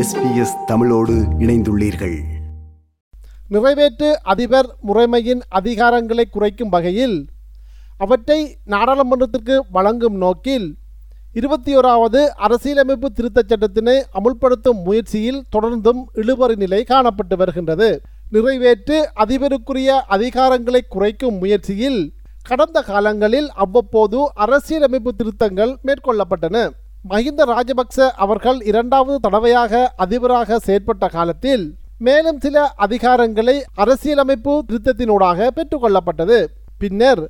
SBS தமிழோடு இணைந்துள்ளீர்கள். நிறைவேற்று அதிபர் முறைமையின் அதிகாரங்களை குறைக்கும் வகையில் அவற்றை நாடாளுமன்றத்திற்கு வழங்கும் நோக்கில் இருபத்தி ஓராவது அரசியலமைப்பு திருத்தச் சட்டத்தினை அமுல்படுத்தும் முயற்சியில் தொடர்ந்தும் இழுபறி நிலை காணப்பட்டு வருகின்றது. நிறைவேற்று அதிபருக்குரிய அதிகாரங்களை குறைக்கும் முயற்சியில் கடந்த காலங்களில் அவ்வப்போது அரசியலமைப்பு திருத்தங்கள் மேற்கொள்ளப்பட்டன. மஹிந்த ராஜபக்ச அவர்கள் இரண்டாவது தடவையாக அதிபராக செயற்பட்ட காலத்தில் மேலும் சில அதிகாரங்களை அரசியலமைப்பு திருத்தத்தினூடாக பெற்றுக்கொள்ளப்பட்டது. பின்னர்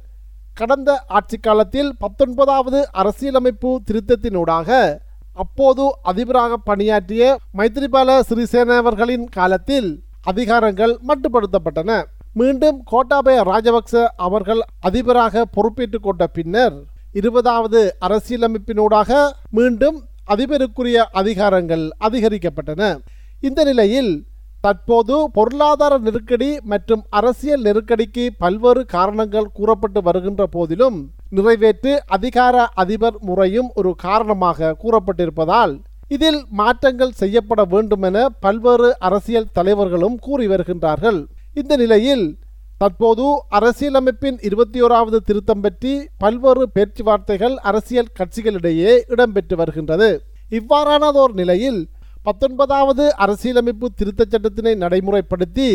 கடந்த ஆட்சி காலத்தில் பத்தொன்பதாவது அரசியலமைப்பு திருத்தத்தினூடாக அப்போது அதிபராக பணியாற்றிய மைத்ரிபால சிறிசேனவர்களின் காலத்தில் அதிகாரங்கள் மட்டுப்படுத்தப்பட்டன. மீண்டும் கோட்டாபய ராஜபக்ச அவர்கள் அதிபராக பொறுப்பேற்றுக் கொண்ட பின்னர் இருபதாவது அரசியலமைப்பினூடாக மீண்டும் அதிபருக்குரிய அதிகாரங்கள் அதிகரிக்கப்பட்டன. இந்த நிலையில் தற்போது பொருளாதார நெருக்கடி மற்றும் அரசியல் நெருக்கடிக்கு பல்வேறு காரணங்கள் கூறப்பட்டு வருகின்ற போதிலும் நிறைவேற்று அதிகார அதிபர் முறையும் ஒரு காரணமாக கூறப்பட்டிருப்பதால் இதில் மாற்றங்கள் செய்யப்பட வேண்டுமென பல்வேறு அரசியல் தலைவர்களும் கூறி வருகின்றார்கள். இந்த நிலையில் தற்போது அரசியலமைப்பின் இருபத்தி ஓராவது திருத்தம் பற்றி பல்வேறு பேச்சுவார்த்தைகள் அரசியல் கட்சிகளிடையே இடம்பெற்று வருகின்றது. இவ்வாறானதோர் நிலையில் பத்தொன்பதாவது அரசியலமைப்பு திருத்தச் சட்டத்தினை நடைமுறைப்படுத்தி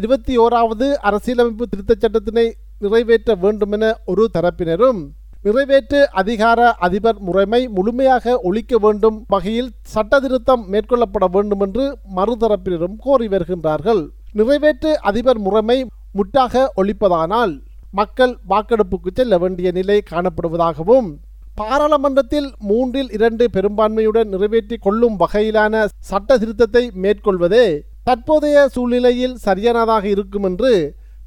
இருபத்தி ஓராவது அரசியலமைப்பு திருத்தச் சட்டத்தினை நிறைவேற்ற வேண்டுமென ஒரு தரப்பினரும் நிறைவேற்று அதிகார அதிபர் முறைமை முழுமையாக ஒழிக்க வேண்டும் வகையில் சட்ட திருத்தம் மேற்கொள்ளப்பட வேண்டும் என்று மறுதரப்பினரும் கோரி வருகின்றார்கள். நிறைவேற்று அதிபர் முறைமை முட்டாக ஒழிப்பதானால் மக்கள் வாக்கெடுப்புக்கு செல்ல வேண்டிய நிலை காணப்படுவதாகவும் பாராளுமன்றத்தில் மூன்றில் இரண்டு பெரும்பான்மையுடன் நிறைவேற்றி கொள்ளும் வகையிலான சட்ட திருத்தத்தை மேற்கொள்வதே தற்போதைய சூழ்நிலையில் சரியானதாக இருக்கும் என்று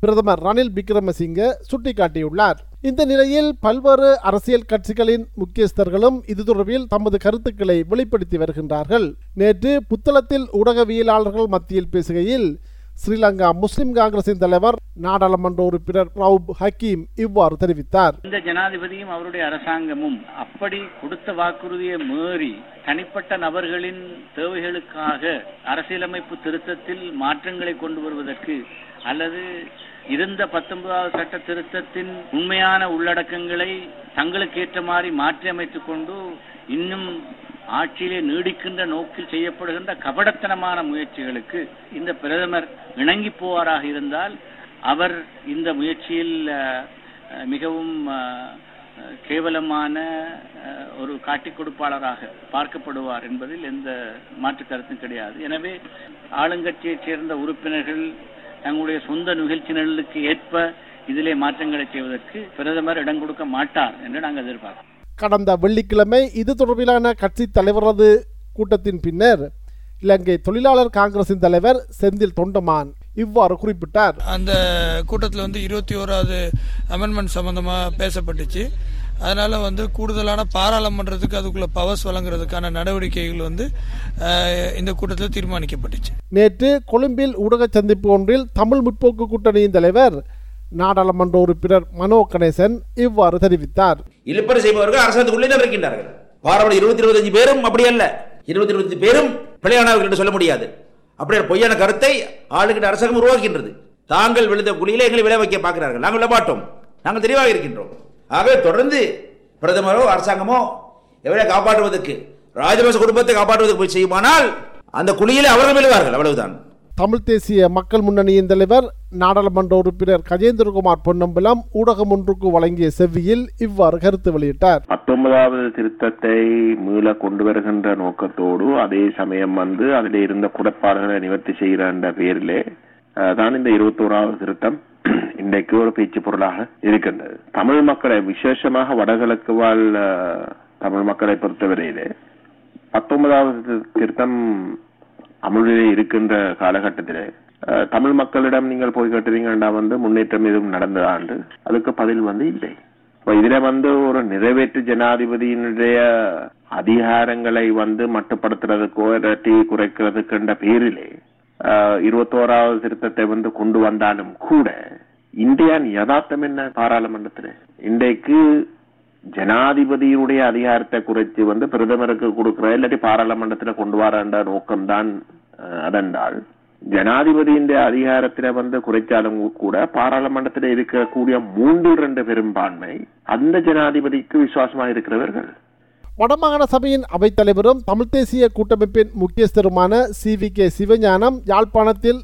பிரதமர் ரணில் விக்ரமசிங்க சுட்டிக்காட்டியுள்ளார். இந்த நிலையில் பல்வேறு அரசியல் கட்சிகளின் முக்கியஸ்தர்களும் இது தொடர்பில் தமது கருத்துக்களை வெளிப்படுத்தி வருகின்றார்கள். நேற்று புத்தளத்தில் ஊடகவியலாளர்கள் மத்தியில் பேசுகையில் ஸ்ரீலங்கா முஸ்லிம் காங்கிரசின் தலைவர் நாடாளுமன்ற உறுப்பினர் ரவுப் ஹக்கீம் இவ்வாறு தெரிவித்தார். இந்த ஜனாதிபதியும் அவருடைய அரசாங்கமும் அப்படி கொடுத்த வாக்குறுதியை மீறி தனிப்பட்ட நபர்களின் தேவைகளுக்காக அரசியலமைப்பு திருத்தத்தில் மாற்றங்களை கொண்டு வருவதற்கு அல்லது இருந்த பத்தொன்பதாவது சட்ட திருத்தத்தின் உண்மையான உள்ளடக்கங்களை தங்களுக்கு ஏற்ற மாதிரி மாற்றி அமைத்துக் கொண்டு இன்னும் ஆட்சியிலே நீடிக்கின்ற நோக்கில் செய்யப்படுகின்ற கபடத்தனமான முயற்சிகளுக்கு இந்த பிரதமர் இணங்கி போவாராக இருந்தால் அவர் இந்த முயற்சியில் மிகவும் கேவலமான ஒரு காட்டிக் கொடுப்பாளராக பார்க்கப்படுவார் என்பதில் எந்த மாற்று கருத்தும் கிடையாது. எனவே ஆளுங்கட்சியைச் சேர்ந்த உறுப்பினர்கள் தங்களுடைய சொந்த நிகழ்ச்சி ஏற்ப இதிலே மாற்றங்களை செய்வதற்கு பிரதமர் இடம் கொடுக்க மாட்டார் என்று நாங்கள் எதிர்பார்க்கிறோம். கடந்த வெள்ளிக்கிழமை இது தொடர்பிலான கட்சி தலைவரது கூட்டத்தின் பின்னர் இலங்கை தொழிலாளர் காங்கிரசின் தலைவர் செந்தில் தொண்டமான் இவ்வாறு குறிப்பிட்டார். அந்த கூட்டத்தில் வந்து இருபத்தி ஓராவது அமெண்ட்மெண்ட் சம்பந்தமா பேசப்பட்டுச்சு. அதனால வந்து கூடுதலான பாராளுமன்றத்துக்கு அதுக்குள்ள பவர்ஸ் வழங்குறதுக்கான நடவடிக்கைகள் வந்து இந்த கூட்டத்தில் தீர்மானிக்கப்பட்டுச்சு. நேற்று கொழும்பில் ஊடக சந்திப்பு ஒன்றில் தமிழ் முற்போக்கு கூட்டணியின் தலைவர் நாடாளுமன்ற உறுப்பினர் மனோ கணேசன் இவ்வாறு தெரிவித்தார். இழுப்பறை செய்பவர்கள் அரசாங்கத்துக்குள்ளே இருக்கின்றார்கள் பாரம்பரிய இருபத்தி இருபத்தஞ்சு பேரும் அப்படி அல்ல. இருபத்தி இருபத்தி பேரும் பிழையானவர்கள் என்று சொல்ல முடியாது. அப்படியே பொய்யான கருத்தை ஆளுகின்ற அரசாங்கம் உருவாக்கின்றது தாங்கள் விழுந்த குழியில எங்களை விளை வைக்க பார்க்கிறார்கள். நாங்கள் விட மாட்டோம். நாங்கள் தெளிவாக இருக்கின்றோம். ஆகவே தொடர்ந்து பிரதமரோ அரசாங்கமோ எவரை காப்பாற்றுவதற்கு ராஜபக்ச குடும்பத்தை காப்பாற்றுவதற்கு போய் செய்யுமானால் அந்த குழியிலே அவர்கள் விழுவார்கள். அவ்வளவுதான். தமிழ் தேசிய மக்கள் முன்னணியின் தலைவர் நாடாளுமன்ற உறுப்பினர் கஜேந்திரகுமார் பொன்னம்பலம் ஊடகம் ஒன்றுக்கு வழங்கிய செவ்வியில் இவ்வாறு கருத்து வெளியிட்டார். பத்தொன்பதாவது திருத்தத்தை மீள கொண்டு வருகின்ற நோக்கத்தோடு அதே சமயம் வந்து அதில் இருந்த குடப்பாடுகளை நிவர்த்தி செய்கிற பேரிலே தான் இந்த இருபத்தோராவது திருத்தம் இன்றைக்கு ஒரு பேச்சு பொருளாக இருக்கின்றது. தமிழ் மக்களை விசேஷமாக வடகிழக்கு வாழ் தமிழ் மக்களை பொறுத்தவரையிலே பத்தொன்பதாவது திருத்தம் அமுழிலே இருக்கின்ற காலகட்டத்திலே தமிழ் மக்களிடம் நீங்கள் போய் கேட்டுறீங்கன்னா வந்து முன்னேற்றம் எதுவும் நடந்ததாண்டு அதுக்கு பதில் வந்து இல்லை. இதுல வந்து ஒரு நிறைவேற்று ஜனாதிபதியினுடைய அதிகாரங்களை வந்து மட்டுப்படுத்துறதுக்கோ இல்லாட்டி குறைக்கிறதுக்குன்ற பேரிலே இருபத்தோராவது திருத்தத்தை வந்து கொண்டு வந்தாலும் கூட இந்தியான் யதார்த்தம் என்ன? பாராளுமன்றத்தில். இன்றைக்கு ஜனாதிபதியுடைய அதிகாரத்தை குறைத்து வந்து பிரதமருக்கு கொடுக்கிற இல்லாட்டி பாராளுமன்றத்துல கொண்டு வரன்ற நோக்கம்தான் அதென்றால் ஜனாதிபதியின் அதிகாரத்தில வந்து குறைச்சாலும் கூட பாராளுமன்றத்தில் இருக்கக்கூடிய மூன்றில் ரெண்டு பெரும்பான்மை அந்த ஜனாதிபதிக்கு விசுவாசமாக இருக்கிறவர்கள். வடமாகாண சபையின் அவைத்தலைவரும் தமிழ் தேசிய கூட்டமைப்பின் முக்கியஸ்தருமான சி வி கே சிவஞானம் யாழ்ப்பாணத்தில்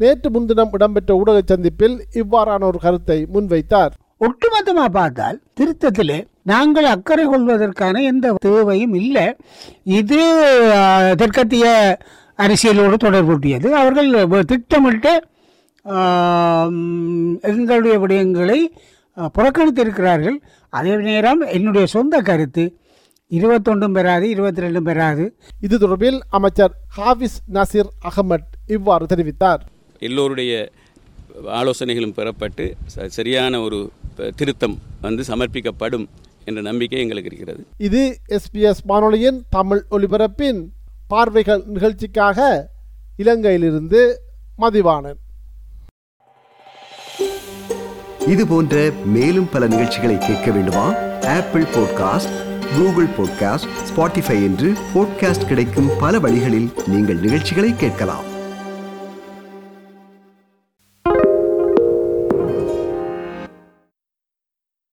நேற்று முன்தினம் இடம்பெற்ற ஊடக சந்திப்பில் இவ்வாறான ஒரு கருத்தை முன்வைத்தார். ஒட்டுமொத்தமா பார்த்தால் திருத்தத்திலே நாங்கள் அக்கறை கொள்வதற்கான எந்த தேவையும் இல்லை. இது தெற்கத்திய அரசியலோடு தொடர்புடையது அவர்கள் திட்டமிட்டு எங்களுடைய விடயங்களை புறக்கணித்திருக்கிறார்கள். அதே நேரம் என்னுடைய சொந்த கருத்து இருபத்தொன்றும் பெறாது இருபத்தி ரெண்டும் பெறாது. இது தொடர்பில் அமைச்சர் ஹாஃபிஸ் நசீர் அகமட் இவ்வாறு தெரிவித்தார். எல்லோருடைய ஆலோசனைகளும் பெறப்பட்டு ச- சரியான ஒரு திருத்தம் வந்து சமர்ப்பிக்கப்படும் என்ற நம்பிக்கை எங்களுக்கு இருக்கிறது. இது எஸ்பிஎஸ் வானொலியின் தமிழ் ஒலிபரப்பின் பார்வைகள் நிகழ்ச்சிக்காக இலங்கையிலிருந்து மதிவாணன். இது போன்ற மேலும் பல நிகழ்ச்சிகளை கேட்க வேண்டுமா? Apple podcast Google podcast Spotify என்று பாட்காஸ்ட் கிடைக்கும் பல வழிகளில் நீங்கள் நிகழ்ச்சிகளை கேட்கலாம்.